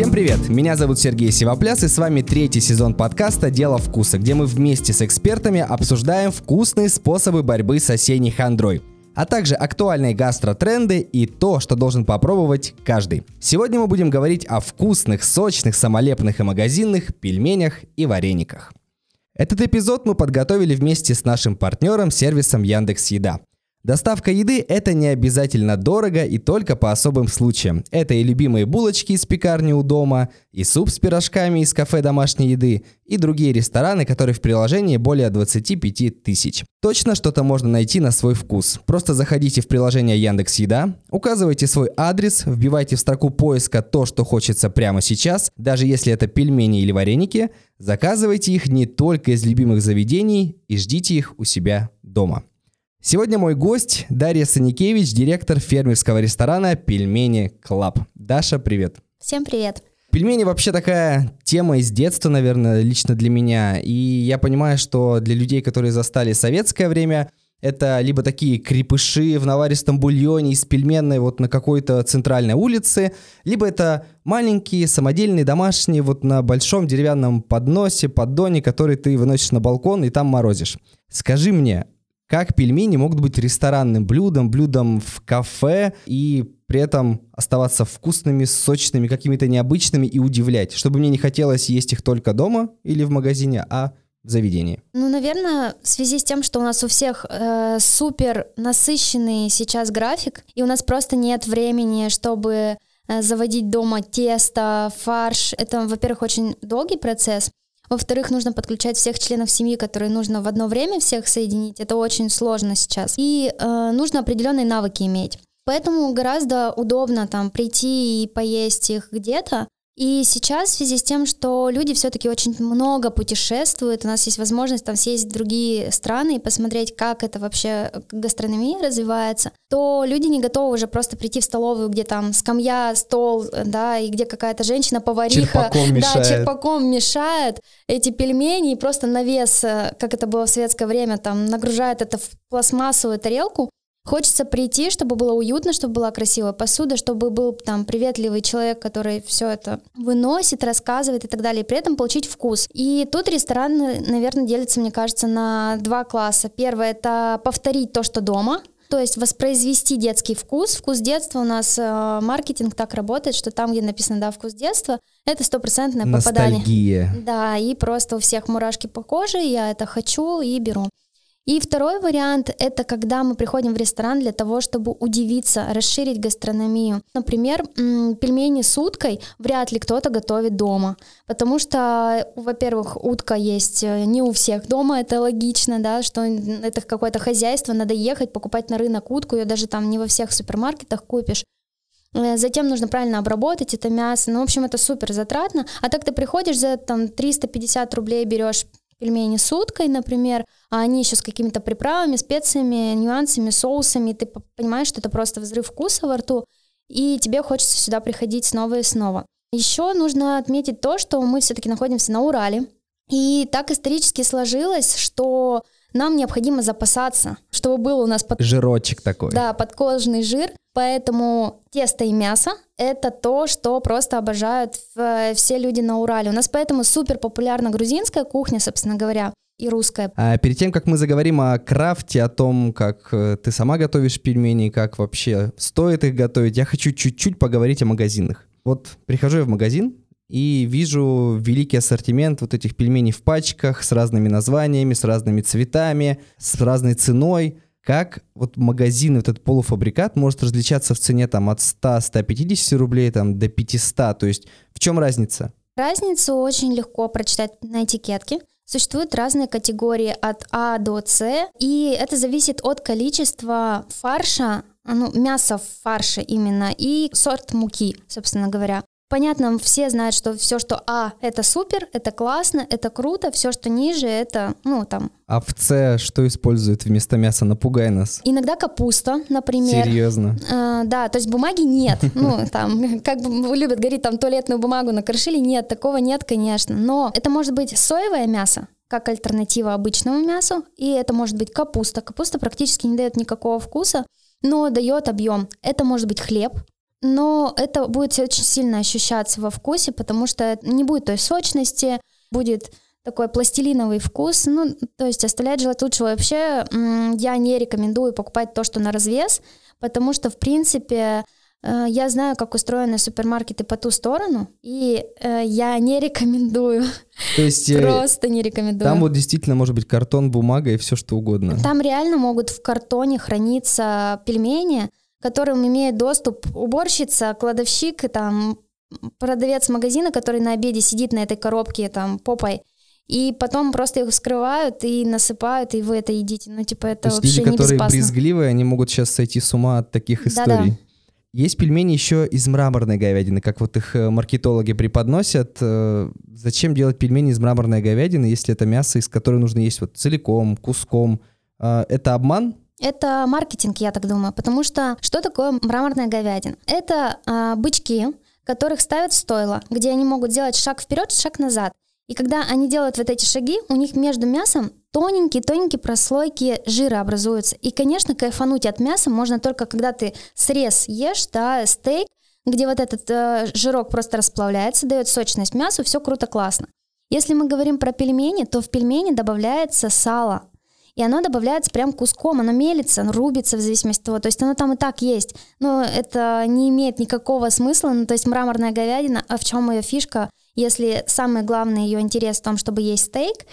Всем привет! Меня зовут Сергей Сивопляс и с вами третий сезон подкаста «Дело вкуса», где мы вместе с экспертами обсуждаем вкусные способы борьбы с осенней хандрой а также актуальные гастротренды и то, что должен попробовать каждый. Сегодня мы будем говорить о вкусных, сочных, самолепных и магазинных пельменях и варениках. Этот эпизод мы подготовили вместе с нашим партнером сервисом Яндекс Еда. Доставка еды – это не обязательно дорого и только по особым случаям. Это и любимые булочки из пекарни у дома, и суп с пирожками из кафе домашней еды, и другие рестораны, которые в приложении более 25 тысяч. Точно что-то можно найти на свой вкус. Просто заходите в приложение Яндекс Еда, указывайте свой адрес, вбивайте в строку поиска то, что хочется прямо сейчас, даже если это пельмени или вареники, заказывайте их не только из любимых заведений и ждите их у себя дома. Сегодня мой гость Дарья Саникевич, директор фермерского ресторана «Пельмени Club». Даша, привет. Всем привет. Пельмени вообще такая тема из детства, наверное, лично для меня. И я понимаю, что для людей, которые застали советское время, это либо такие крепыши в наваристом бульоне из пельменной вот на какой-то центральной улице, либо это маленькие самодельные домашние вот на большом деревянном подносе, поддоне, который ты выносишь на балкон и там морозишь. Скажи мне, как пельмени могут быть ресторанным блюдом, блюдом в кафе и при этом оставаться вкусными, сочными, какими-то необычными и удивлять, чтобы мне не хотелось есть их только дома или в магазине, а в заведении? Ну, наверное, в связи с тем, что у нас у всех э, супер насыщенный сейчас график, и у нас просто нет времени, чтобы э, заводить дома тесто, фарш. Это, во-первых, очень долгий процесс. Во-вторых, нужно подключать всех членов семьи, которые нужно в одно время всех соединить. Это очень сложно сейчас. И э, нужно определенные навыки иметь. Поэтому гораздо удобно там прийти и поесть их где-то, и сейчас в связи с тем, что люди все-таки очень много путешествуют, у нас есть возможность там съездить в другие страны и посмотреть, как это вообще гастрономия развивается, то люди не готовы уже просто прийти в столовую, где там скамья, стол, да, и где какая-то женщина-повариха, черпаком да, черпаком мешает эти пельмени и просто на вес, э, как это было в советское время, там нагружает это в пластмассовую тарелку, Хочется прийти, чтобы было уютно, чтобы была красивая посуда, чтобы был там приветливый человек, который все это выносит, рассказывает и так далее, и при этом получить вкус. И тут ресторан, наверное, делится, мне кажется, на два класса. Первое — это повторить то, что дома, то есть воспроизвести детский вкус. Вкус детства у нас э, маркетинг так работает, что там, где написано «да, вкус детства», это стопроцентное попадание. Ностальгия. Да, и просто у всех мурашки по коже, я это хочу и беру. И второй вариант — это когда мы приходим в ресторан для того, чтобы удивиться, расширить гастрономию. Например, пельмени с уткой вряд ли кто-то готовит дома, потому что, во-первых, утка есть э, не у всех дома, это логично, да, что это какое-то хозяйство, надо ехать, покупать на рынок утку, ее даже там не во всех супермаркетах купишь. Э, затем нужно правильно обработать это мясо. Ну, в общем, это супер затратно. А так ты приходишь за там 350 рублей берешь пельмени с уткой, например, а они еще с какими-то приправами, специями, нюансами, соусами, ты понимаешь, что это просто взрыв вкуса во рту, и тебе хочется сюда приходить снова и снова. Еще нужно отметить то, что мы все-таки находимся на Урале, и так исторически сложилось, что нам необходимо запасаться, чтобы был у нас под... жирочек такой. Да, подкожный жир. Поэтому тесто и мясо — это то, что просто обожают все люди на Урале. У нас поэтому супер популярна грузинская кухня, собственно говоря, и русская. А перед тем, как мы заговорим о крафте, о том, как э, ты сама готовишь пельмени, как вообще стоит их готовить, я хочу чуть-чуть поговорить о магазинах. Вот прихожу я в магазин, и вижу великий ассортимент вот этих пельменей в пачках с разными названиями, с разными цветами, с разной ценой. Как вот магазин, этот полуфабрикат может различаться в цене там от 100-150 рублей там, до 500? То есть в чем разница? Разницу очень легко прочитать на этикетке. Существуют разные категории от А до С, и это зависит от количества фарша, ну, мяса в фарше именно, и сорт муки, собственно говоря. Понятно, все знают, что все, что А, это супер, это классно, это круто, все, что ниже, это, ну, там... А в С что используют вместо мяса? Напугай нас. Иногда капуста, например. Серьезно? А, да, то есть бумаги нет. Ну, там, как любят говорить, там, туалетную бумагу накрошили. Нет, такого нет, конечно. Но это может быть соевое мясо, как альтернатива обычному мясу, и это может быть капуста. Капуста практически не дает никакого вкуса, но дает объем. Это может быть хлеб, но это будет очень сильно ощущаться во вкусе, потому что не будет той сочности, будет такой пластилиновый вкус, ну, то есть оставлять желать лучше вообще. Я не рекомендую покупать то, что на развес, потому что, в принципе, э, я знаю, как устроены супермаркеты по ту сторону, и э, я не рекомендую. То есть э, просто не рекомендую. Там вот действительно может быть картон, бумага и все что угодно. Там реально могут в картоне храниться пельмени, которым имеет доступ уборщица, кладовщик, там продавец магазина, который на обеде сидит на этой коробке там попой и потом просто их вскрывают и насыпают, и вы это едите. Ну, типа, это То вообще люди, которые безопасно. брезгливые, они могут сейчас сойти с ума от таких историй. Да-да. Есть пельмени еще из мраморной говядины, как вот их э, маркетологи преподносят. Э, Зачем делать пельмени из мраморной говядины, если это мясо, из которой нужно есть вот целиком, куском? Э, Это обман? Это маркетинг, я так думаю, потому что что такое мраморная говядина? Это а, бычки, которых ставят в стойло, где они могут делать шаг вперед, шаг назад. И когда они делают вот эти шаги, у них между мясом тоненькие-тоненькие прослойки жира образуются. И, конечно, кайфануть от мяса можно только когда ты срез ешь, да, стейк, где вот этот э, жирок просто расплавляется, дает сочность мясу, все круто, классно. Если мы говорим про пельмени, то в пельмени добавляется сало. И оно добавляется прям куском, оно мелится, оно рубится в зависимости от того, то есть оно там и так есть. Но это не имеет никакого смысла, ну, то есть мраморная говядина, а в чем ее фишка, если самый главный ее интерес в том, чтобы есть стейк,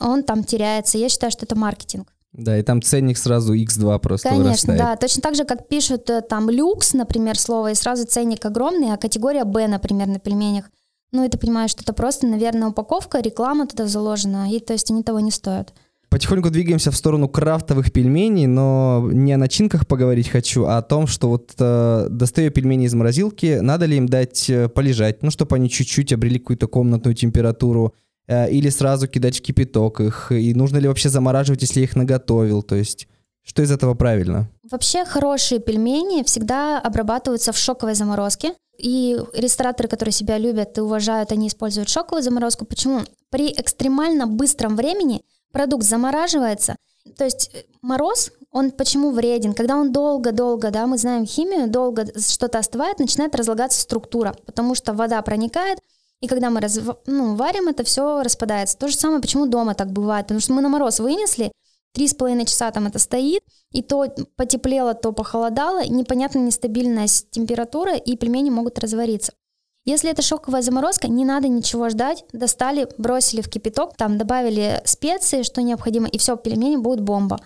он там теряется. Я считаю, что это маркетинг. Да, и там ценник сразу x2 просто Конечно, вырастает. да. Точно так же, как пишут э, там люкс, например, слово, и сразу ценник огромный, а категория Б, например, на пельменях. Ну, и ты понимаешь, что это просто, наверное, упаковка, реклама туда заложена, и то есть они того не стоят. Потихоньку двигаемся в сторону крафтовых пельменей, но не о начинках поговорить хочу, а о том, что вот э, достаю пельмени из морозилки, надо ли им дать э, полежать, ну, чтобы они чуть-чуть обрели какую-то комнатную температуру, э, или сразу кидать в кипяток их, и нужно ли вообще замораживать, если я их наготовил, то есть что из этого правильно? Вообще хорошие пельмени всегда обрабатываются в шоковой заморозке. И рестораторы, которые себя любят и уважают, они используют шоковую заморозку. Почему? При экстремально быстром времени продукт замораживается. То есть э, мороз, он почему вреден? Когда он долго-долго, да, мы знаем химию, долго что-то остывает, начинает разлагаться структура, потому что вода проникает, и когда мы раз, ну, варим, это все распадается. То же самое, почему дома так бывает, потому что мы на мороз вынесли, три с половиной часа там это стоит, и то потеплело, то похолодало, непонятно нестабильная температура, и пельмени могут развариться. Если это шоковая заморозка, не надо ничего ждать. Достали, бросили в кипяток, там добавили специи, что необходимо, и все, пельмени будут бомба.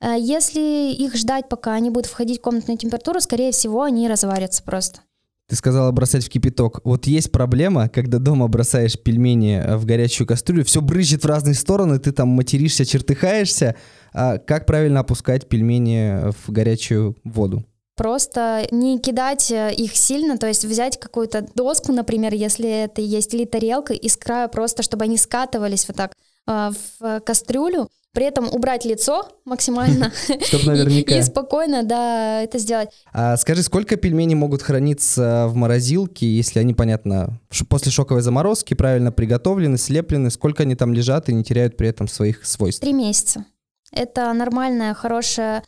Э, Если их ждать, пока они будут входить в комнатную температуру, скорее всего, они разварятся просто. Ты сказала бросать в кипяток. Вот есть проблема, когда дома бросаешь пельмени э, в горячую кастрюлю, все брызжет в разные стороны, ты там материшься, чертыхаешься. А как правильно опускать пельмени в горячую воду? Просто не кидать э, их сильно, то есть взять какую-то доску, например, если это есть, или тарелка, и с края просто, чтобы они скатывались вот так э, в кастрюлю, при этом убрать лицо максимально Чтоб наверняка. и, спокойно, да, это сделать. А скажи, сколько пельменей могут храниться в морозилке, если они, понятно, после шоковой заморозки правильно приготовлены, слеплены, сколько они там лежат и не теряют при этом своих свойств? Три месяца. Это нормальная, хорошая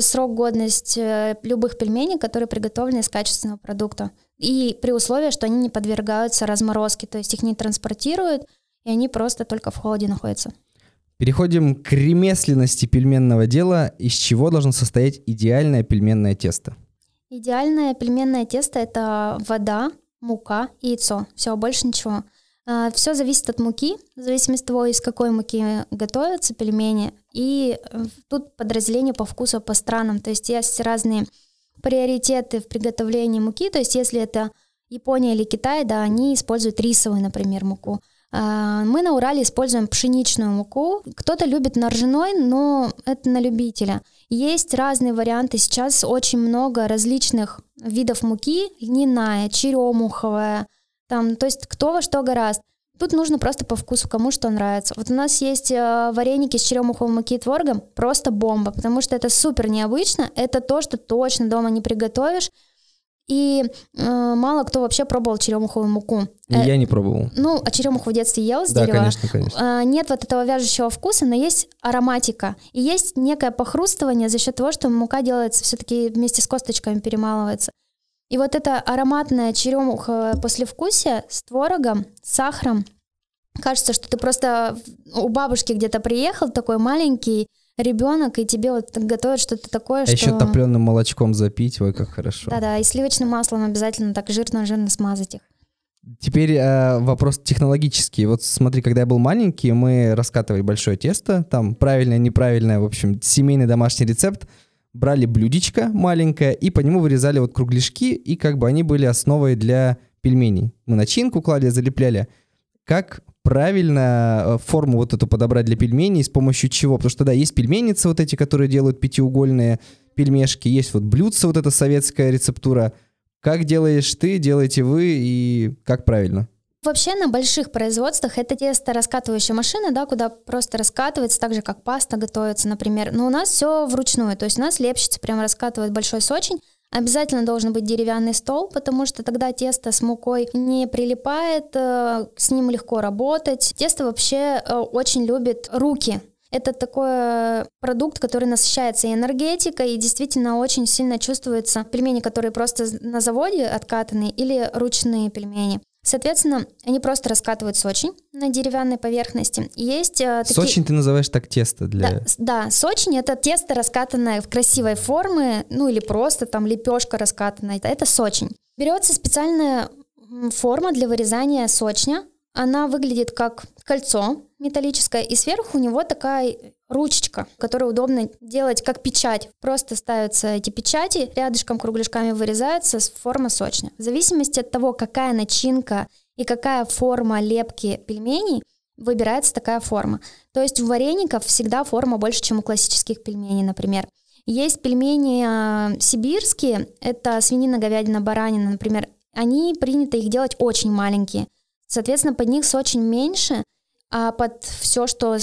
срок годности э, любых пельменей, которые приготовлены из качественного продукта. И при условии, что они не подвергаются разморозке, то есть их не транспортируют, и они просто только в холоде находятся. Переходим к ремесленности пельменного дела. Из чего должно состоять идеальное пельменное тесто? Идеальное пельменное тесто – это вода, мука и яйцо. Все, больше ничего. Все зависит от муки, в зависимости от того, из какой муки готовятся пельмени. И э, тут подразделение по вкусу по странам. То есть есть разные приоритеты в приготовлении муки. То есть если это Япония или Китай, да, они используют рисовую, например, муку. А, Мы на Урале используем пшеничную муку. Кто-то любит на ржаной, но это на любителя. Есть разные варианты. Сейчас очень много различных видов муки. Льняная, черемуховая. Там, то есть кто во что гораст. Тут нужно просто по вкусу, кому что нравится. Вот у нас есть э, вареники с черемуховой муки и творогом, просто бомба, потому что это супер необычно, это то, что точно дома не приготовишь, и э, мало кто вообще пробовал черемуховую муку. Э, Я не пробовал. ну, а черемуху в детстве ел с Да, дерева. конечно, конечно. А, Нет вот этого вяжущего вкуса, но есть ароматика. И есть некое похрустывание за счет того, что мука делается все-таки вместе с косточками перемалывается. И вот эта ароматная черемуха послевкусия с творогом, с сахаром, кажется, что ты просто у бабушки где-то приехал, такой маленький ребенок, и тебе вот готовят что-то такое, а что... еще топленым молочком запить, ой, как хорошо. Да-да, и сливочным маслом обязательно так жирно-жирно смазать их. Теперь э, вопрос технологический. Вот смотри, когда я был маленький, мы раскатывали большое тесто, там правильное, неправильное, в общем, семейный домашний рецепт. Брали блюдечко маленькое и по нему вырезали вот кругляшки, и как бы они были основой для пельменей. Мы начинку клали, залепляли. Как правильно э, форму вот эту подобрать для пельменей, с помощью чего? Потому что, да, есть пельменицы вот эти, которые делают пятиугольные пельмешки, есть вот блюдце, вот эта советская рецептура – как делаешь ты, делаете вы и как правильно? Вообще на больших производствах это тесто раскатывающая машина, да, куда просто раскатывается, так же как паста готовится, например. Но у нас все вручную, то есть у нас лепщица прямо раскатывает большой сочень. Обязательно должен быть деревянный стол, потому что тогда тесто с мукой не прилипает, э, с ним легко работать. Тесто вообще э, очень любит руки, это такой продукт, который насыщается и энергетикой, и действительно очень сильно чувствуется пельмени, которые просто на заводе откатаны, или ручные пельмени. Соответственно, они просто раскатывают сочень на деревянной поверхности. Есть э, такие... Сочень ты называешь так тесто для... Да, да, сочень — это тесто, раскатанное в красивой форме, ну или просто там лепешка раскатанная. Это сочень. Берется специальная форма для вырезания сочня. Она выглядит как кольцо, металлическая, и сверху у него такая ручечка, которую удобно делать как печать. Просто ставятся эти печати, рядышком кругляшками вырезается форма сочная. В зависимости от того, какая начинка и какая форма лепки пельменей, выбирается такая форма. То есть у вареников всегда форма больше, чем у классических пельменей, например. Есть пельмени э, сибирские, это свинина, говядина, баранина, например. Они принято их делать очень маленькие. Соответственно, под них сочень меньше, а под все, что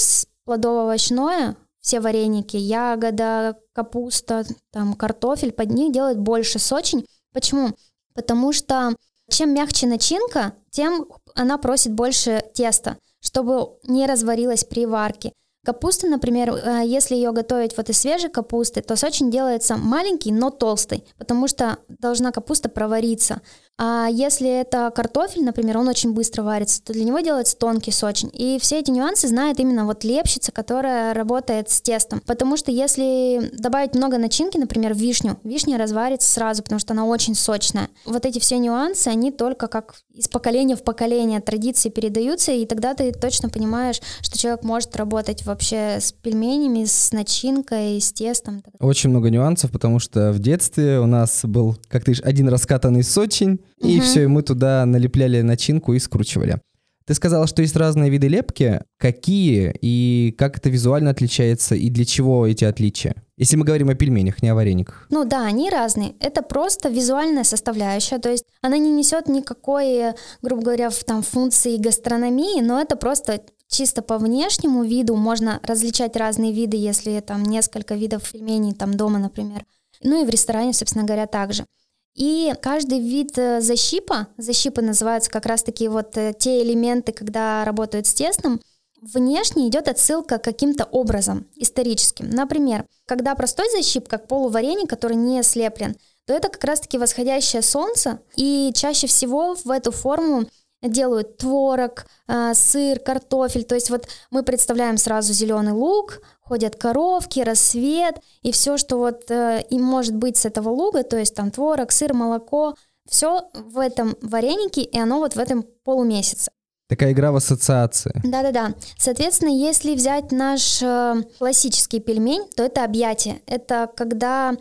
плодово-овощное, все вареники, ягода, капуста, там картофель, под них делают больше сочень. Почему? Потому что чем мягче начинка, тем она просит больше теста, чтобы не разварилась при варке. Капуста, например, э, если ее готовить вот из свежей капусты, то сочень делается маленький, но толстый, потому что должна капуста провариться. А если это картофель, например, он очень быстро варится, то для него делается тонкий сочень. И все эти нюансы знает именно вот лепщица, которая работает с тестом. Потому что если добавить много начинки, например, вишню, вишня разварится сразу, потому что она очень сочная. Вот эти все нюансы, они только как из поколения в поколение традиции передаются, и тогда ты точно понимаешь, что человек может работать вообще с пельменями, с начинкой, с тестом. Очень много нюансов, потому что в детстве у нас был, как ты говоришь, один раскатанный сочень, и угу. все, и мы туда налепляли начинку и скручивали. Ты сказала, что есть разные виды лепки. Какие и как это визуально отличается и для чего эти отличия? Если мы говорим о пельменях, не о варениках. Ну да, они разные. Это просто визуальная составляющая, то есть она не несет никакой, грубо говоря, там функции гастрономии, но это просто чисто по внешнему виду можно различать разные виды, если там несколько видов пельменей там дома, например. Ну и в ресторане, собственно говоря, также. И каждый вид э, защипа, защипы называются как раз-таки вот э, те элементы, когда работают с тестом, внешне идет отсылка каким-то образом историческим. Например, когда простой защип, как полувареник, который не слеплен, то это как раз-таки восходящее солнце, и чаще всего в эту форму делают творог, э, сыр, картофель. То есть вот мы представляем сразу зеленый лук, ходят коровки, рассвет, и все, что вот э, и может быть с этого луга, то есть там творог, сыр, молоко, все в этом варенике, и оно вот в этом полумесяце. Такая игра в ассоциации. Да-да-да. Соответственно, если взять наш э, классический пельмень, то это объятие. Это когда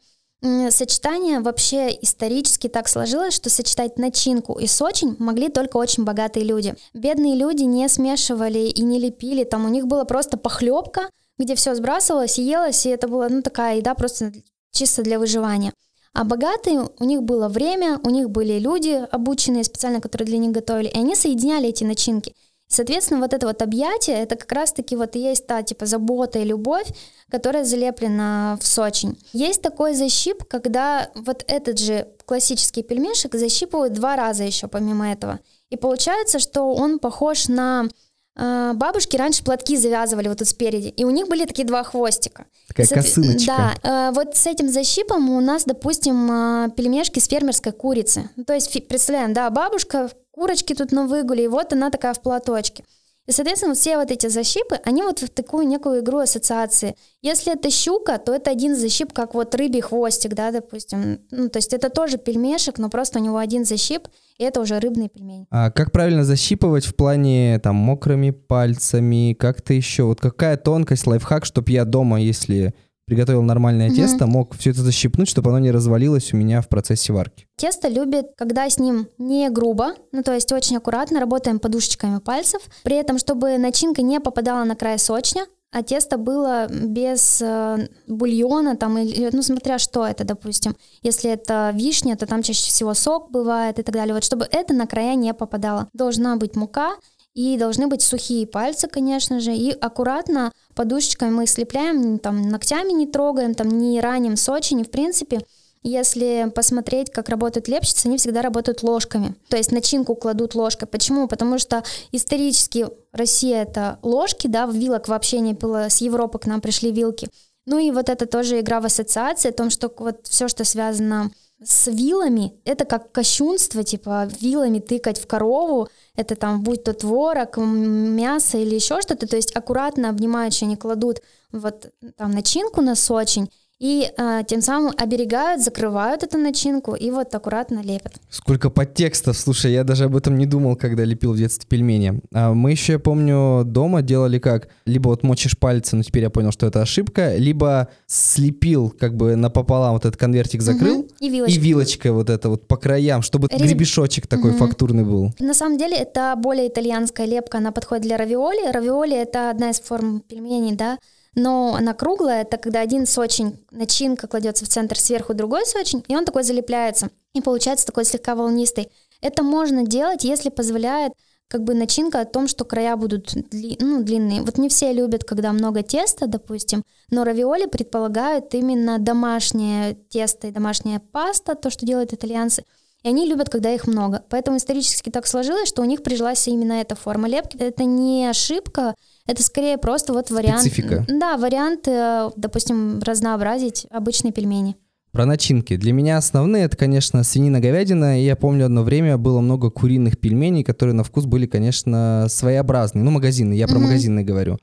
Сочетание вообще исторически так сложилось, что сочетать начинку и сочень могли только очень богатые люди. Бедные люди не смешивали и не лепили, там у них была просто похлебка, где все сбрасывалось елось, и это была ну, такая еда просто чисто для выживания. А богатые, у них было время, у них были люди обученные специально, которые для них готовили, и они соединяли эти начинки. Соответственно, вот это вот объятие, это как раз-таки вот и есть та типа забота и любовь, которая залеплена в сочень. Есть такой защип, когда вот этот же классический пельмешек защипывают два раза еще помимо этого. И получается, что он похож на бабушки раньше платки завязывали вот тут спереди, и у них были такие два хвостика. Такая Со... косыночка. Да, а, вот с этим защипом у нас, допустим, а, пельмешки с фермерской курицы. То есть, представляем, да, бабушка, курочки тут на выгуле, и вот она такая в платочке. И, соответственно, все вот эти защипы, они вот в такую некую игру ассоциации. Если это щука, то это один защип, как вот рыбий хвостик, да, допустим. Ну, то есть это тоже пельмешек, но просто у него один защип, и это уже рыбный пельмень. А как правильно защипывать в плане там мокрыми пальцами, как-то еще? Вот какая тонкость, лайфхак, чтобы я дома, если приготовил нормальное угу. тесто, мог все это защипнуть, чтобы оно не развалилось у меня в процессе варки. Тесто любит, когда с ним не грубо, ну то есть очень аккуратно, работаем подушечками пальцев, при этом, чтобы начинка не попадала на край сочня, а тесто было без э, бульона, там, или, ну, смотря что это, допустим. Если это вишня, то там чаще всего сок бывает и так далее. Вот чтобы это на края не попадало. Должна быть мука, и должны быть сухие пальцы, конечно же, и аккуратно подушечкой мы слепляем, там, ногтями не трогаем, там, не раним Сочи, в принципе. Если посмотреть, как работают лепщицы, они всегда работают ложками. То есть начинку кладут ложкой. Почему? Потому что исторически Россия это ложки, да, вилок вообще не было, с Европы к нам пришли вилки. Ну и вот это тоже игра в ассоциации, о том, что вот все, что связано с вилами, это как кощунство, типа вилами тыкать в корову, это там будь то творог, мясо или еще что-то, то есть аккуратно обнимающие они кладут вот там начинку на сочень, и а, тем самым оберегают, закрывают эту начинку и вот аккуратно лепят. Сколько подтекстов, слушай, я даже об этом не думал, когда лепил в детстве пельмени. А мы еще, я помню, дома делали как, либо вот мочишь пальцы, но теперь я понял, что это ошибка, либо слепил как бы напополам вот этот конвертик закрыл, угу. и, вилочкой. и вилочкой вот это вот по краям, чтобы Рез... гребешочек такой угу. фактурный был. На самом деле это более итальянская лепка, она подходит для равиоли. Равиоли это одна из форм пельменей, да, но она круглая, это когда один сочень, начинка кладется в центр, сверху другой сочень, и он такой залепляется, и получается такой слегка волнистый. Это можно делать, если позволяет как бы начинка о том, что края будут дли, ну, длинные. Вот не все любят, когда много теста, допустим, но равиоли предполагают именно домашнее тесто и домашняя паста, то, что делают итальянцы. И они любят, когда их много. Поэтому исторически так сложилось, что у них прижилась именно эта форма лепки. Это не ошибка, это скорее просто вот вариант. Специфика. Да, вариант, э, допустим, разнообразить обычные пельмени. Про начинки. Для меня основные это, конечно, свинина, говядина. И я помню, одно время было много куриных пельменей, которые на вкус были, конечно, своеобразные. Ну, магазины, я про mm-hmm. магазины говорю.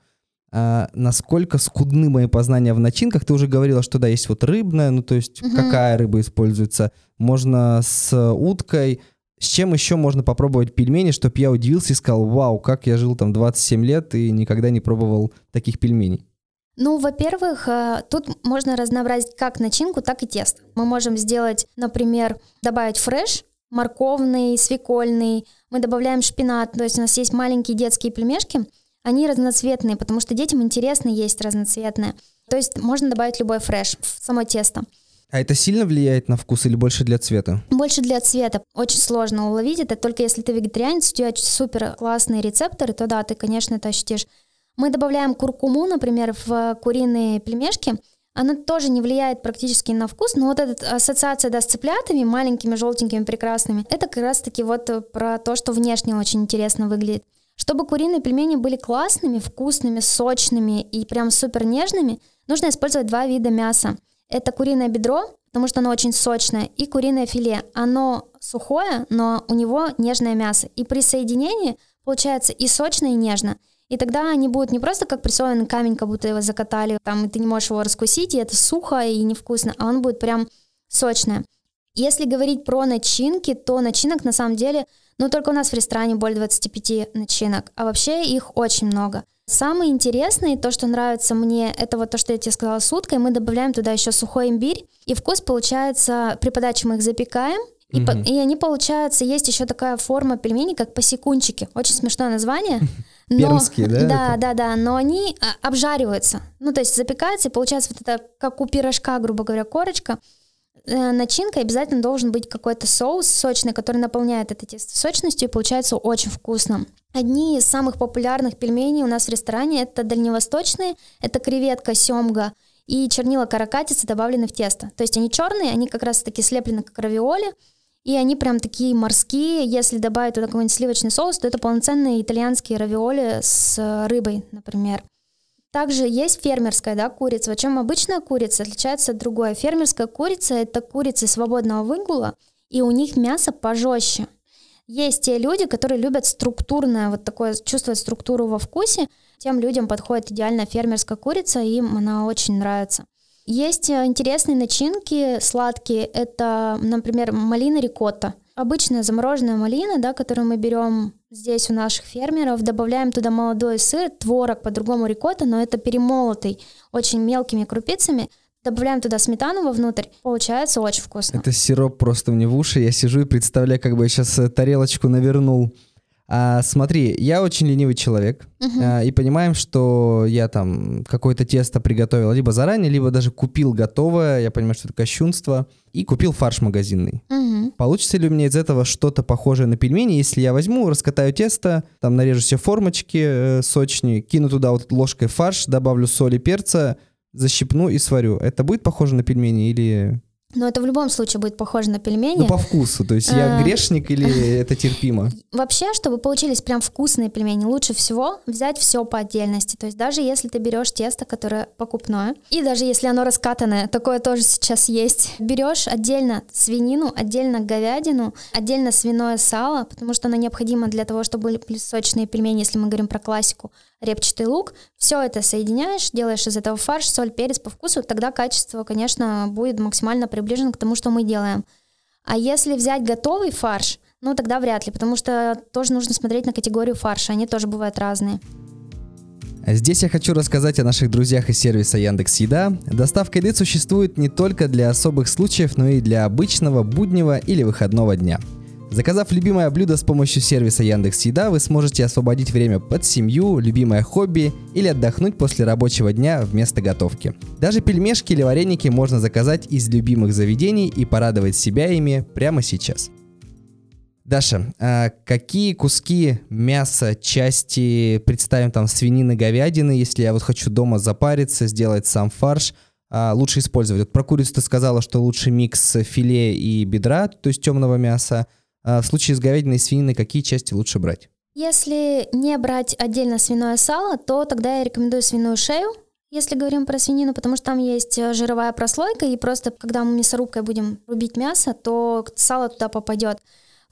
А, насколько скудны мои познания в начинках? Ты уже говорила, что да, есть вот рыбная, ну то есть mm-hmm. какая рыба используется. Можно с уткой, с чем еще можно попробовать пельмени, чтобы я удивился и сказал, вау, как я жил там 27 лет и никогда не пробовал таких пельменей? Ну, во-первых, э, тут можно разнообразить как начинку, так и тесто. Мы можем сделать, например, добавить фреш, морковный, свекольный, мы добавляем шпинат, то есть у нас есть маленькие детские пельмешки, они разноцветные, потому что детям интересно есть разноцветное. То есть можно добавить любой фреш в само тесто. А это сильно влияет на вкус или больше для цвета? Больше для цвета. Очень сложно уловить это, только если ты вегетарианец, у тебя супер классные рецепторы, то да, ты, конечно, это ощутишь. Мы добавляем куркуму, например, в куриные пельмешки. Она тоже не влияет практически на вкус, но вот эта ассоциация да, с цыплятами, маленькими, желтенькими, прекрасными, это как раз-таки вот про то, что внешне очень интересно выглядит. Чтобы куриные пельмени были классными, вкусными, сочными и прям супер нежными, нужно использовать два вида мяса – это куриное бедро, потому что оно очень сочное, и куриное филе. Оно сухое, но у него нежное мясо. И при соединении получается и сочно, и нежно. И тогда они будут не просто как прессованный камень, как будто его закатали, там, и ты не можешь его раскусить, и это сухо и невкусно, а он будет прям сочное. Если говорить про начинки, то начинок на самом деле, ну только у нас в ресторане более 25 начинок, а вообще их очень много. Самое интересное, то, что нравится мне, это вот то, что я тебе сказала с уткой. Мы добавляем туда еще сухой имбирь, и вкус получается, при подаче мы их запекаем, и, по, и они получаются, есть еще такая форма пельменей, как посекунчики. Очень смешное название. Но, Пермские, да? Да, это? да, да, но они а, обжариваются. Ну, то есть запекаются, и получается вот это, как у пирожка, грубо говоря, корочка. Э, начинкой обязательно должен быть какой-то соус сочный, который наполняет это тесто сочностью, и получается очень вкусно. Одни из самых популярных пельменей у нас в ресторане это дальневосточные, это креветка, семга и чернила каракатицы добавлены в тесто. То есть они черные, они как раз таки слеплены как равиоли, И они прям такие морские. Если добавить туда какой-нибудь сливочный соус, то это полноценные итальянские равиоли с рыбой, например. Также есть фермерская да, курица. В чем обычная курица отличается от другой. Фермерская курица — это курицы свободного выгула, и у них мясо пожестче. Есть те люди, которые любят структурное, вот такое, чувствовать структуру во вкусе. Тем людям подходит идеально фермерская курица, им она очень нравится. Есть э, интересные начинки сладкие. Это, например, малина рикотта. Обычная замороженная малина, да, которую мы берем здесь у наших фермеров, добавляем туда молодой сыр, творог, по-другому рикотта, но это перемолотый очень мелкими крупицами. Добавляем туда сметану вовнутрь, получается очень вкусно. Это сироп просто мне в уши, я сижу и представляю, как бы я сейчас э, тарелочку навернул. А, смотри, я очень ленивый человек, uh-huh. а, и понимаем, что я там какое-то тесто приготовил либо заранее, либо даже купил готовое, я понимаю, что это кощунство, и купил фарш магазинный. Uh-huh. Получится ли у меня из этого что-то похожее на пельмени, если я возьму, раскатаю тесто, там нарежу все формочки э, сочные, кину туда вот ложкой фарш, добавлю соли, перца, защипну и сварю. Это будет похоже на пельмени или но это в любом случае будет похоже на пельмени. Ну, по вкусу. То есть я а. грешник или это терпимо? Вообще, чтобы получились прям вкусные пельмени, лучше всего взять все по отдельности. То есть даже если ты берешь тесто, которое покупное, и даже если оно раскатанное, такое тоже сейчас есть, берешь отдельно свинину, отдельно говядину, отдельно свиное сало, потому что оно необходимо для того, чтобы были сочные пельмени, если мы говорим про классику репчатый лук. Все это соединяешь, делаешь из этого фарш, соль, перец по вкусу, тогда качество, конечно, будет максимально приближено к тому, что мы делаем. А если взять готовый фарш, ну тогда вряд ли, потому что тоже нужно смотреть на категорию фарша, они тоже бывают разные. Здесь я хочу рассказать о наших друзьях из сервиса Яндекс Еда. Доставка еды существует не только для особых случаев, но и для обычного, буднего или выходного дня – Заказав любимое блюдо с помощью сервиса Яндекс Еда, вы сможете освободить время под семью, любимое хобби или отдохнуть после рабочего дня вместо готовки. Даже пельмешки или вареники можно заказать из любимых заведений и порадовать себя ими прямо сейчас. Даша, а какие куски мяса, части, представим там свинины, говядины, если я вот хочу дома запариться, сделать сам фарш, а, лучше использовать? Вот про курицу ты сказала, что лучше микс филе и бедра, то есть темного мяса. А в случае с говядиной и свининой какие части лучше брать? Если не брать отдельно свиное сало, то тогда я рекомендую свиную шею, если говорим про свинину, потому что там есть э, жировая прослойка, и просто когда мы мясорубкой будем рубить мясо, то сало туда попадет.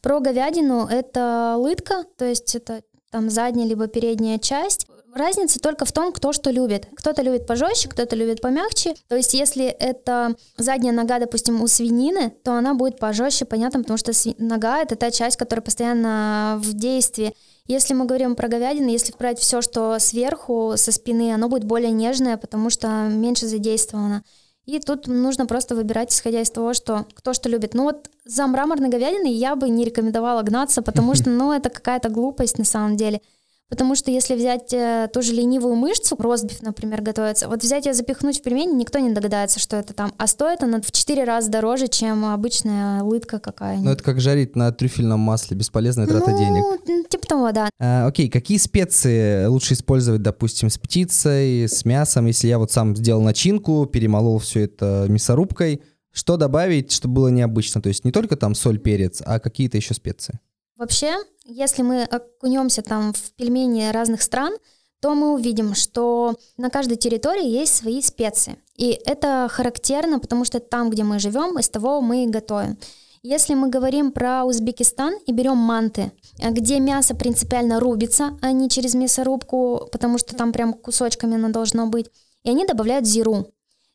Про говядину это лытка, то есть это там задняя либо передняя часть. Разница только в том, кто что любит. Кто-то любит пожестче, кто-то любит помягче. То есть, если это задняя нога, допустим, у свинины, то она будет пожестче, понятно, потому что нога это та часть, которая постоянно в действии. Если мы говорим про говядину, если брать все, что сверху, со спины, оно будет более нежное, потому что меньше задействовано. И тут нужно просто выбирать, исходя из того, что кто что любит. Ну вот за мраморной говядиной я бы не рекомендовала гнаться, потому что, ну, это какая-то глупость на самом деле. Потому что если взять э, ту же ленивую мышцу, ростбиф, например, готовится, вот взять ее запихнуть в пельмени, никто не догадается, что это там. А стоит она в 4 раза дороже, чем обычная лытка какая-нибудь. Ну это как жарить на трюфельном масле, бесполезная трата ну, денег. типа того, да. А, окей, какие специи лучше использовать, допустим, с птицей, с мясом, если я вот сам сделал начинку, перемолол все это мясорубкой, что добавить, чтобы было необычно? То есть не только там соль, перец, а какие-то еще специи? Вообще, если мы окунемся там в пельмени разных стран, то мы увидим, что на каждой территории есть свои специи. И это характерно, потому что там, где мы живем, из того мы и готовим. Если мы говорим про Узбекистан и берем манты, где мясо принципиально рубится, а не через мясорубку, потому что там прям кусочками оно должно быть, и они добавляют зиру.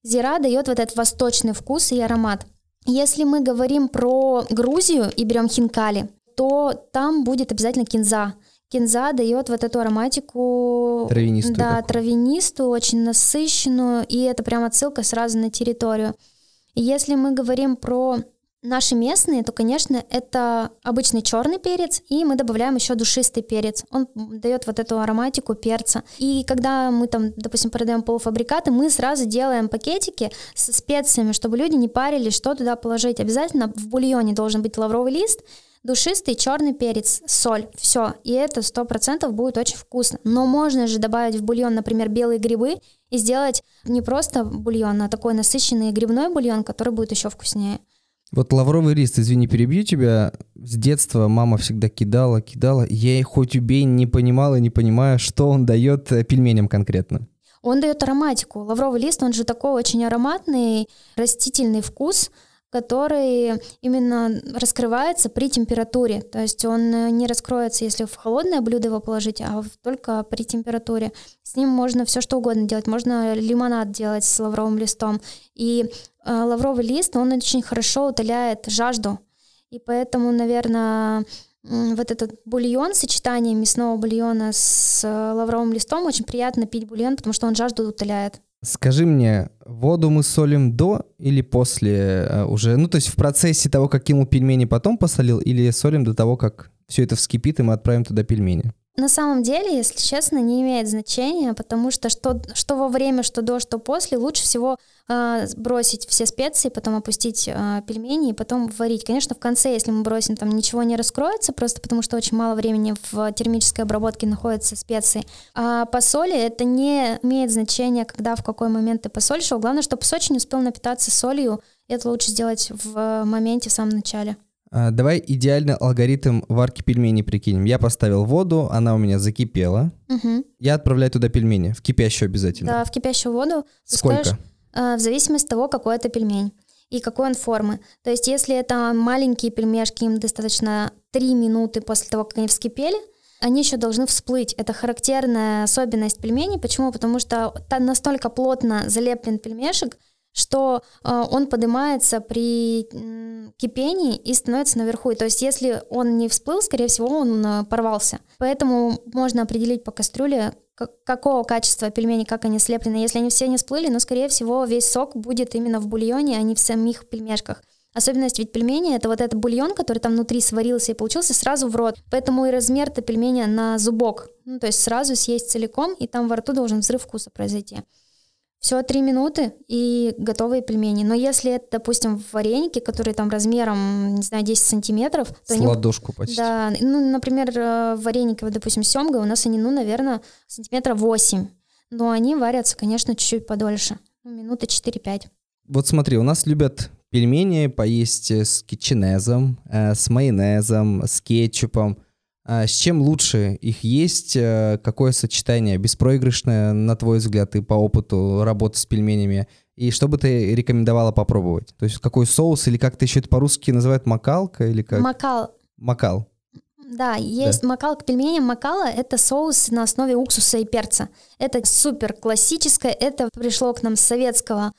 Зира дает вот этот восточный вкус и аромат. Если мы говорим про Грузию и берем хинкали, то там будет обязательно кинза. Кинза дает вот эту ароматику... Травянистую. Да, такую. травянистую, очень насыщенную, и это прям отсылка сразу на территорию. И если мы говорим про наши местные, то, конечно, это обычный черный перец, и мы добавляем еще душистый перец. Он дает вот эту ароматику перца. И когда мы там, допустим, продаем полуфабрикаты, мы сразу делаем пакетики со специями, чтобы люди не парились, что туда положить. Обязательно в бульоне должен быть лавровый лист, душистый черный перец, соль, все. И это сто процентов будет очень вкусно. Но можно же добавить в бульон, например, белые грибы и сделать не просто бульон, а такой насыщенный грибной бульон, который будет еще вкуснее. Вот лавровый лист, извини, перебью тебя. С детства мама всегда кидала, кидала. Я хоть убей, не понимала, не понимаю, что он дает э, пельменям конкретно. Он дает ароматику. Лавровый лист, он же такой очень ароматный, растительный вкус – который именно раскрывается при температуре. То есть он э, не раскроется, если в холодное блюдо его положить, а только при температуре. С ним можно все что угодно делать. Можно лимонад делать с лавровым листом. И э, лавровый лист, он очень хорошо утоляет жажду. И поэтому, наверное, вот этот бульон, сочетание мясного бульона с э, лавровым листом, очень приятно пить бульон, потому что он жажду утоляет. Скажи мне, воду мы солим до или после э, уже? Ну, то есть в процессе того, как кинул пельмени, потом посолил, или солим до того, как все это вскипит, и мы отправим туда пельмени? На самом деле, если честно, не имеет значения, потому что что, что во время, что до, что после, лучше всего э, бросить все специи, потом опустить э, пельмени и потом варить. Конечно, в конце, если мы бросим, там ничего не раскроется, просто потому что очень мало времени в термической обработке находятся специи. А по соли это не имеет значения, когда, в какой момент ты посолишь. Главное, чтобы соч не успел напитаться солью. Это лучше сделать в моменте, в самом начале. А, давай идеальный алгоритм варки пельменей прикинем. Я поставил воду, она у меня закипела. Угу. Я отправляю туда пельмени, в кипящую обязательно. Да, в кипящую воду. Сколько? Э, в зависимости от того, какой это пельмень и какой он формы. То есть если это маленькие пельмешки, им достаточно 3 минуты после того, как они вскипели, они еще должны всплыть. Это характерная особенность пельменей. Почему? Потому что там настолько плотно залеплен пельмешек, что э, он поднимается при кипении и становится наверху. И, то есть если он не всплыл, скорее всего, он э, порвался. Поэтому можно определить по кастрюле, как, какого качества пельмени, как они слеплены. Если они все не всплыли, но, скорее всего, весь сок будет именно в бульоне, а не в самих пельмешках. Особенность ведь пельмени — это вот этот бульон, который там внутри сварился и получился сразу в рот. Поэтому и размер-то пельменя на зубок. Ну, то есть сразу съесть целиком, и там во рту должен взрыв вкуса произойти. Все три минуты и готовые пельмени. Но если это, допустим, вареники, которые там размером, не знаю, 10 сантиметров... То С они, ладошку почти. Да, ну, например, э, вареники, вот, допустим, семга, у нас они, ну, наверное, сантиметра 8. Но они варятся, конечно, чуть-чуть подольше. Ну, минуты 4-5. Вот смотри, у нас любят пельмени поесть с кетченезом, э, с майонезом, с кетчупом. А с чем лучше их есть? Э, какое сочетание беспроигрышное, на твой взгляд, и по опыту работы с пельменями? И что бы ты рекомендовала попробовать? То есть какой соус, или как-то еще это по-русски называют, макалка? Или как? Макал. Макал. Да, есть да. макал к пельменям. Макала — это соус на основе уксуса и перца. Это супер классическое, это пришло к нам с советского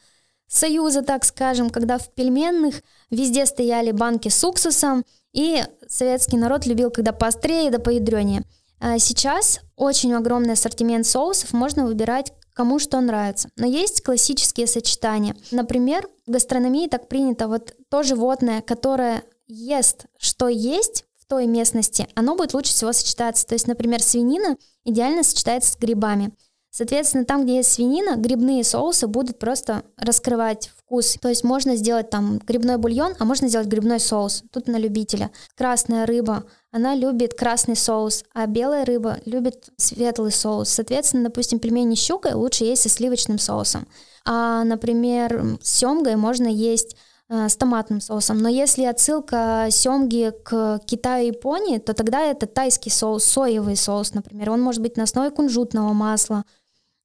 союза, так скажем, когда в пельменных везде стояли банки с уксусом, и советский народ любил, когда поострее да поядренее. А сейчас очень огромный ассортимент соусов, можно выбирать кому что нравится. Но есть классические сочетания. Например, в гастрономии так принято, вот то животное, которое ест, что есть в той местности, оно будет лучше всего сочетаться. То есть, например, свинина идеально сочетается с грибами. Соответственно, там, где есть свинина, грибные соусы будут просто раскрывать вкус. То есть можно сделать там грибной бульон, а можно сделать грибной соус. Тут на любителя. Красная рыба, она любит красный соус, а белая рыба любит светлый соус. Соответственно, допустим, пельмени с щукой лучше есть со сливочным соусом. А, например, с семгой можно есть э, с томатным соусом. Но если отсылка семги к Китаю и Японии, то тогда это тайский соус, соевый соус, например. Он может быть на основе кунжутного масла,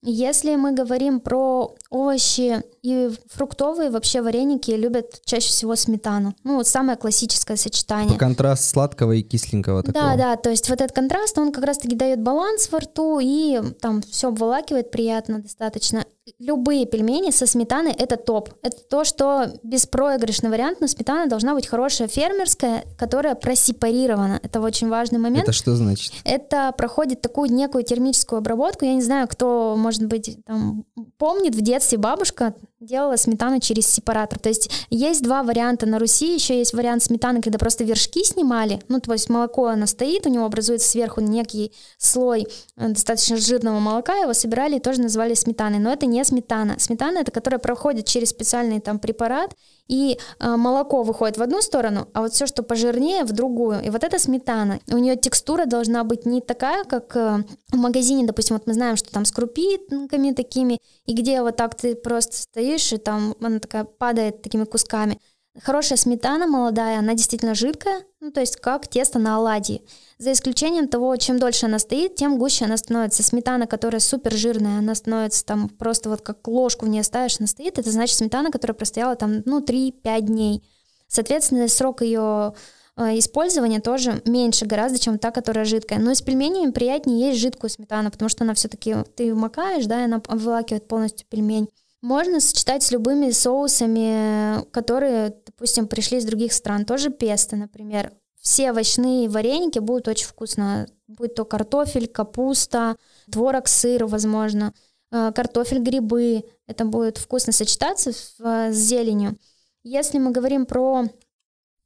если мы говорим про овощи и фруктовые, вообще вареники любят чаще всего сметану. Ну, вот самое классическое сочетание. По контраст сладкого и кисленького такого. Да, да, то есть вот этот контраст, он как раз-таки дает баланс во рту и там все обволакивает приятно достаточно любые пельмени со сметаной это топ. Это то, что беспроигрышный вариант, но сметана должна быть хорошая фермерская, которая просепарирована. Это очень важный момент. Это что значит? Это проходит такую некую термическую обработку. Я не знаю, кто, может быть, там, помнит, в детстве бабушка делала сметану через сепаратор. То есть есть два варианта на Руси. Еще есть вариант сметаны, когда просто вершки снимали. Ну, то есть молоко, оно стоит, у него образуется сверху некий слой э, достаточно жирного молока, его собирали и тоже называли сметаной. Но это не сметана. Сметана это которая проходит через специальный там препарат, и э, молоко выходит в одну сторону, а вот все, что пожирнее, в другую. И вот эта сметана, у нее текстура должна быть не такая, как э, в магазине, допустим, вот мы знаем, что там с крупинками такими, и где вот так ты просто стоишь, и там она такая падает такими кусками. Хорошая сметана молодая, она действительно жидкая, ну то есть как тесто на оладьи. За исключением того, чем дольше она стоит, тем гуще она становится. Сметана, которая супер жирная, она становится там просто вот как ложку в ней ставишь, она стоит, это значит сметана, которая простояла там, ну, 3-5 дней. Соответственно, срок ее э, использования тоже меньше гораздо, чем та, которая жидкая. Но с пельменями приятнее есть жидкую сметану, потому что она все-таки, ты макаешь, да, и она обволакивает полностью пельмень. Можно сочетать с любыми соусами, которые, допустим, пришли из других стран. Тоже песто, например. Все овощные вареники будут очень вкусно. Будь то картофель, капуста, творог, сыр, возможно, э, картофель, грибы. Это будет вкусно сочетаться с зеленью. Если мы говорим про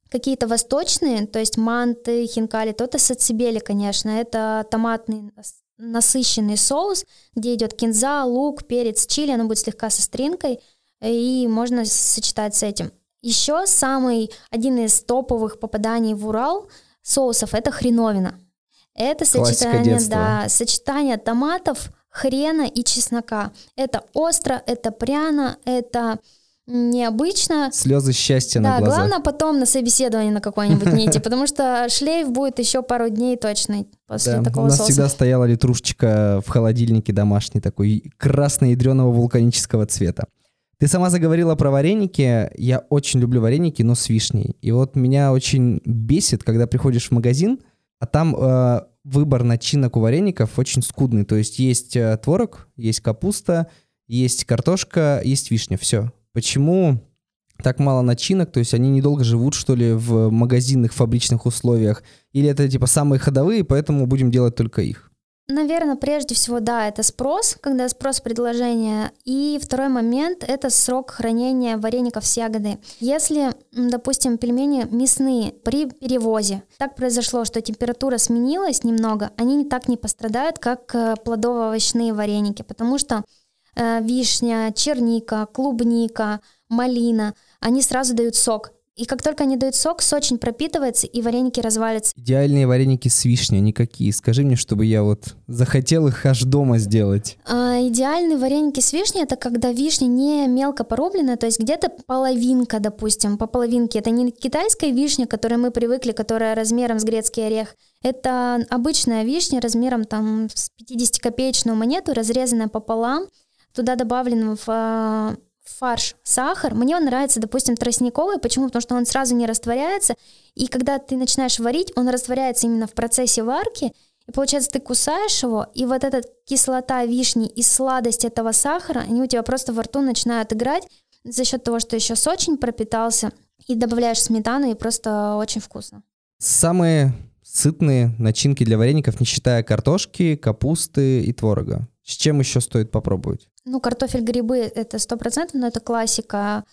какие-то восточные, то есть манты, хинкали, то это сацибели, конечно. Это томатный насыщенный соус, где идет кинза, лук, перец, чили, оно будет слегка со стринкой, и можно сочетать с этим. Еще самый один из топовых попаданий в Урал соусов это хреновина. Это сочетание, да, сочетание томатов, хрена и чеснока. Это остро, это пряно, это необычно. Слезы счастья да, на глазах. Да, главное потом на собеседование на какое-нибудь не идти, потому что шлейф будет еще пару дней точно после да, такого У нас соуса. всегда стояла литрушечка в холодильнике домашний, такой красно-ядреного вулканического цвета. Ты сама заговорила про вареники. Я очень люблю вареники, но с вишней. И вот меня очень бесит, когда приходишь в магазин, а там э, выбор начинок у вареников очень скудный. То есть есть э, творог, есть капуста, есть картошка, есть вишня. Все. Почему так мало начинок, то есть они недолго живут, что ли, в магазинных фабричных условиях? Или это типа самые ходовые, поэтому будем делать только их? Наверное, прежде всего, да, это спрос, когда спрос предложения. И второй момент — это срок хранения вареников с ягодой. Если, допустим, пельмени мясные при перевозе, так произошло, что температура сменилась немного, они так не пострадают, как э, плодово-овощные вареники, потому что вишня, черника, клубника, малина, они сразу дают сок. И как только они дают сок, сочень пропитывается, и вареники развалятся. Идеальные вареники с вишней, никакие. Скажи мне, чтобы я вот захотел их аж дома сделать. А, идеальные вареники с вишней — это когда вишня не мелко порубленная, то есть где-то половинка, допустим, по половинке. Это не китайская вишня, к которой мы привыкли, которая размером с грецкий орех. Это обычная вишня размером там с 50-копеечную монету, разрезанная пополам, туда добавлен в а, фарш сахар. Мне он нравится, допустим, тростниковый. Почему? Потому что он сразу не растворяется. И когда ты начинаешь варить, он растворяется именно в процессе варки. И получается, ты кусаешь его, и вот эта кислота вишни и сладость этого сахара, они у тебя просто во рту начинают играть за счет того, что еще сочень пропитался. И добавляешь сметану, и просто очень вкусно. Самые сытные начинки для вареников, не считая картошки, капусты и творога. С чем еще стоит попробовать? Ну, картофель, грибы — это сто процентов, но это классика.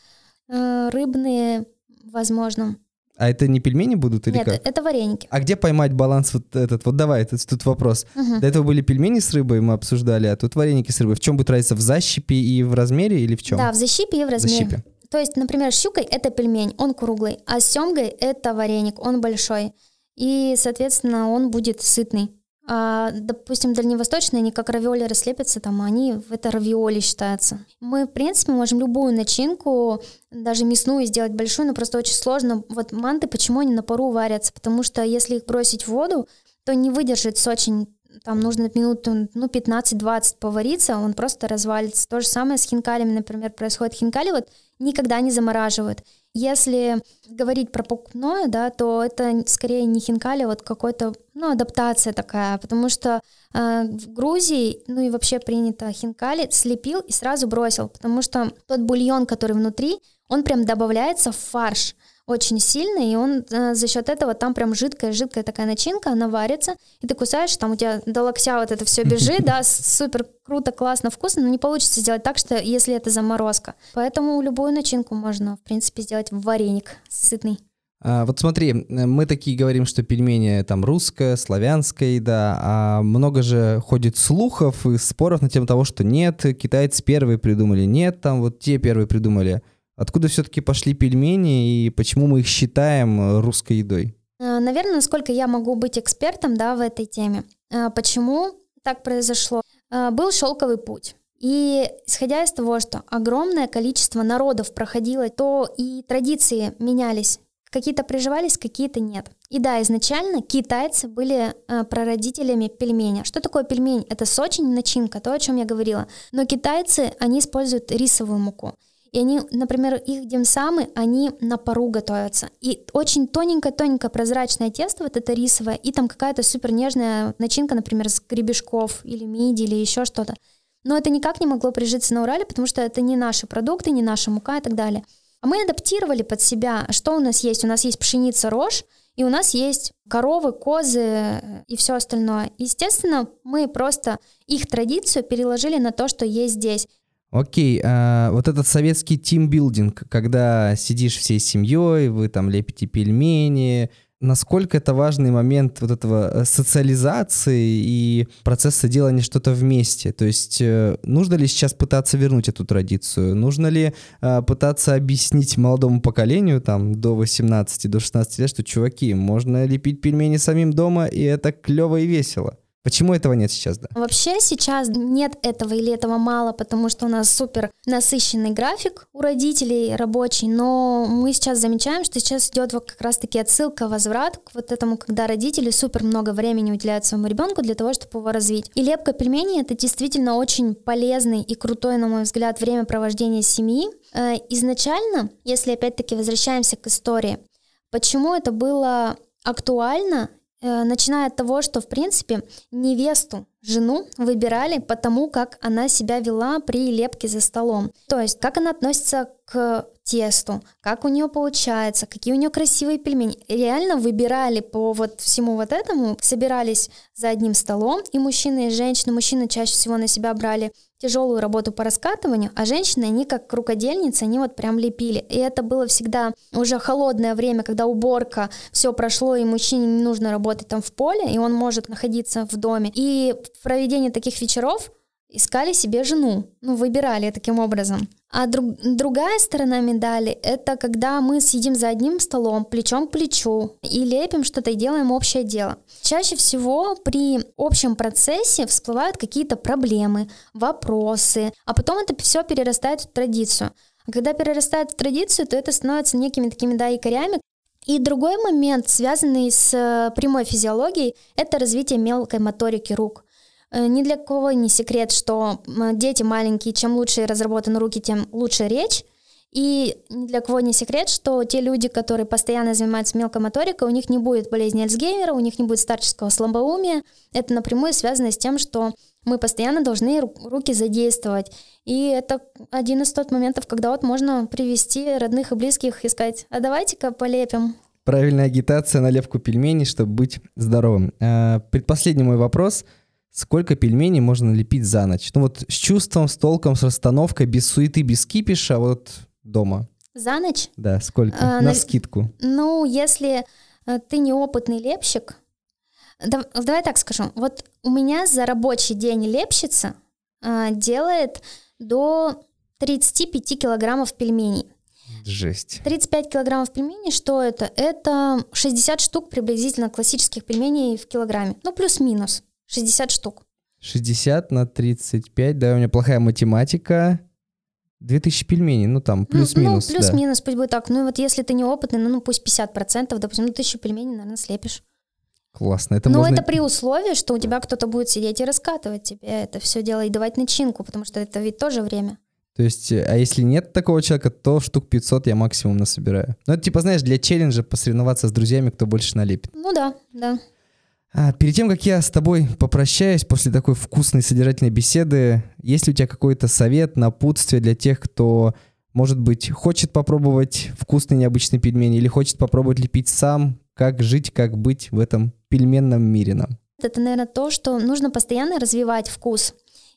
Э, рыбные, возможно. А это не пельмени будут или Нет, как? это вареники. А где поймать баланс вот этот? Вот давай, это, тут вопрос. Угу. До этого были пельмени с рыбой, мы обсуждали, а тут вареники с рыбой. В чем будет разница? В защипе и в размере или в чем? Да, в защипе и в размере. Защипе. То есть, например, с щукой это пельмень, он круглый, а с семгой это вареник, он большой. И, соответственно, он будет сытный. А, допустим, дальневосточные, они как равиоли раслепятся, там, они в это равиоли считаются. Мы, в принципе, можем любую начинку, даже мясную сделать большую, но просто очень сложно. Вот манты, почему они на пару варятся? Потому что если их бросить в воду, то не выдержит очень там нужно минут ну, 15-20 повариться, он просто развалится. То же самое с хинкалями, например, происходит. Хинкали вот никогда не замораживают. Если говорить про покупное, да, то это скорее не хинкали, а вот какой-то, ну, адаптация такая, потому что э, в Грузии, ну и вообще принято хинкали, слепил и сразу бросил, потому что тот бульон, который внутри, он прям добавляется в фарш очень сильный, и он э, за счет этого там прям жидкая-жидкая такая начинка, она варится, и ты кусаешь, там у тебя до локтя вот это все бежит, да, супер круто, классно, вкусно, но не получится сделать так, что если это заморозка. Поэтому любую начинку можно, в принципе, сделать в вареник сытный. А, вот смотри, мы такие говорим, что пельмени там русская, славянская еда, а много же ходит слухов и споров на тему того, что нет, китайцы первые придумали, нет, там вот те первые придумали. Откуда все-таки пошли пельмени и почему мы их считаем э, русской едой? Э, наверное, насколько я могу быть экспертом да, в этой теме. Э, почему так произошло? Был шелковый путь. И исходя из того, что огромное количество народов проходило, то и традиции менялись. Какие-то приживались, какие-то нет. И да, изначально китайцы были прародителями пельменя. Что такое пельмень? Это сочень, начинка, то, о чем я говорила. Но китайцы, они используют рисовую муку. И они, например, их димсамы, они на пару готовятся. И очень тоненькое-тоненькое прозрачное тесто, вот это рисовое, и там какая-то супер нежная начинка, например, с гребешков или миди или еще что-то. Но это никак не могло прижиться на Урале, потому что это не наши продукты, не наша мука и так далее. А мы адаптировали под себя, что у нас есть. У нас есть пшеница, рожь, и у нас есть коровы, козы и все остальное. Естественно, мы просто их традицию переложили на то, что есть здесь. Окей, а вот этот советский тимбилдинг, когда сидишь всей семьей, вы там лепите пельмени, насколько это важный момент вот этого э, социализации и процесса делания что-то вместе. То есть э, нужно ли сейчас пытаться вернуть эту традицию? Нужно ли э, пытаться объяснить молодому поколению, там, до 18, до 16 лет, что, чуваки, можно лепить пельмени самим дома, и это клево и весело? Почему этого нет сейчас, да? Вообще сейчас нет этого или этого мало, потому что у нас супер насыщенный график у родителей рабочий, но мы сейчас замечаем, что сейчас идет вот как раз-таки отсылка, возврат к вот этому, когда родители супер много времени уделяют своему ребенку для того, чтобы его развить. И лепка пельменей это действительно очень полезный и крутой, на мой взгляд, времяпровождение семьи. Э, изначально, если опять-таки возвращаемся к истории, почему это было актуально начиная от того, что, в принципе, невесту, жену выбирали по тому, как она себя вела при лепке за столом. То есть, как она относится к тесту, как у нее получается, какие у нее красивые пельмени. Реально выбирали по вот всему вот этому, собирались за одним столом, и мужчины, и женщины. Мужчины чаще всего на себя брали тяжелую работу по раскатыванию, а женщины, они как рукодельницы, они вот прям лепили. И это было всегда уже холодное время, когда уборка, все прошло, и мужчине не нужно работать там в поле, и он может находиться в доме. И в проведении таких вечеров искали себе жену, ну, выбирали таким образом. А друг, другая сторона медали — это когда мы сидим за одним столом, плечом к плечу, и лепим что-то и делаем общее дело. Чаще всего при общем процессе всплывают какие-то проблемы, вопросы, а потом это все перерастает в традицию. А когда перерастает в традицию, то это становится некими такими, да, якорями, и другой момент, связанный с э, прямой физиологией, это развитие мелкой моторики рук. Э, ни для кого не секрет, что дети маленькие, чем лучше разработаны руки, тем лучше речь. И ни для кого не секрет, что те люди, которые постоянно занимаются мелкой моторикой, у них не будет болезни Альцгеймера, у них не будет старческого слабоумия. Это напрямую связано с тем, что мы постоянно должны руки задействовать. И это один из тот моментов, когда вот можно привести родных и близких и сказать, а давайте-ка полепим. Правильная агитация на лепку пельменей, чтобы быть здоровым. Э, предпоследний мой вопрос – Сколько пельменей можно лепить за ночь? Ну вот с чувством, с толком, с расстановкой, без суеты, без кипиша, вот дома. За ночь? Да, сколько? А, на, скидку. Ну, если э, ты неопытный лепщик, да, давай так скажу. Вот у меня за рабочий день лепщица а, делает до 35 килограммов пельменей. Жесть. 35 килограммов пельменей, что это? Это 60 штук приблизительно классических пельменей в килограмме. Ну, плюс-минус. 60 штук. 60 на 35, да, у меня плохая математика. 2000 пельменей, ну там, плюс-минус. Ну, плюс-минус, да. пусть будет так. Ну вот если ты неопытный, ну, ну пусть 50%, допустим, ну 1000 пельменей, наверное, слепишь. Классно. Это Но можно... это при условии, что у тебя кто-то будет сидеть и раскатывать тебе это все дело и давать начинку, потому что это ведь тоже время. То есть, а если нет такого человека, то штук 500 я максимум насобираю. Ну, это типа, знаешь, для челленджа посоревноваться с друзьями, кто больше налепит. Ну да, да. А, перед тем, как я с тобой попрощаюсь после такой вкусной содержательной беседы, есть ли у тебя какой-то совет, напутствие для тех, кто, может быть, хочет попробовать вкусные необычные пельмени или хочет попробовать лепить сам, как жить, как быть в этом пельменном мире нам? Это, наверное, то, что нужно постоянно развивать вкус.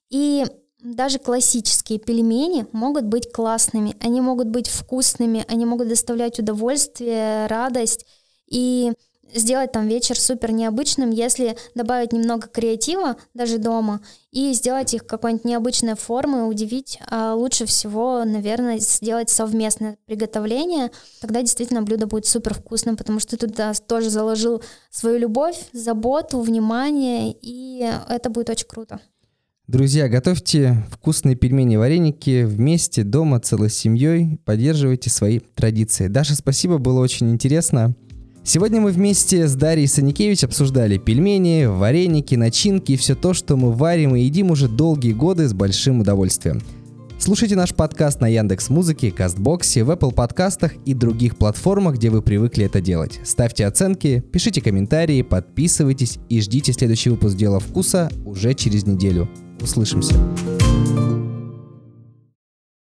И даже классические пельмени могут быть классными, они могут быть вкусными, они могут доставлять удовольствие, радость. И сделать там вечер супер необычным, если добавить немного креатива даже дома и сделать их какой-нибудь необычной формы, удивить. А лучше всего, наверное, сделать совместное приготовление. Тогда действительно блюдо будет супер вкусным, потому что ты туда тоже заложил свою любовь, заботу, внимание, и это будет очень круто. Друзья, готовьте вкусные пельмени вареники вместе, дома, целой семьей. Поддерживайте свои традиции. Даша, спасибо, было очень интересно. Сегодня мы вместе с Дарьей Саникевич обсуждали пельмени, вареники, начинки и все то, что мы варим и едим уже долгие годы с большим удовольствием. Слушайте наш подкаст на Яндекс Музыке, Кастбоксе, в Apple подкастах и других платформах, где вы привыкли это делать. Ставьте оценки, пишите комментарии, подписывайтесь и ждите следующий выпуск «Дела вкуса» уже через неделю. Услышимся.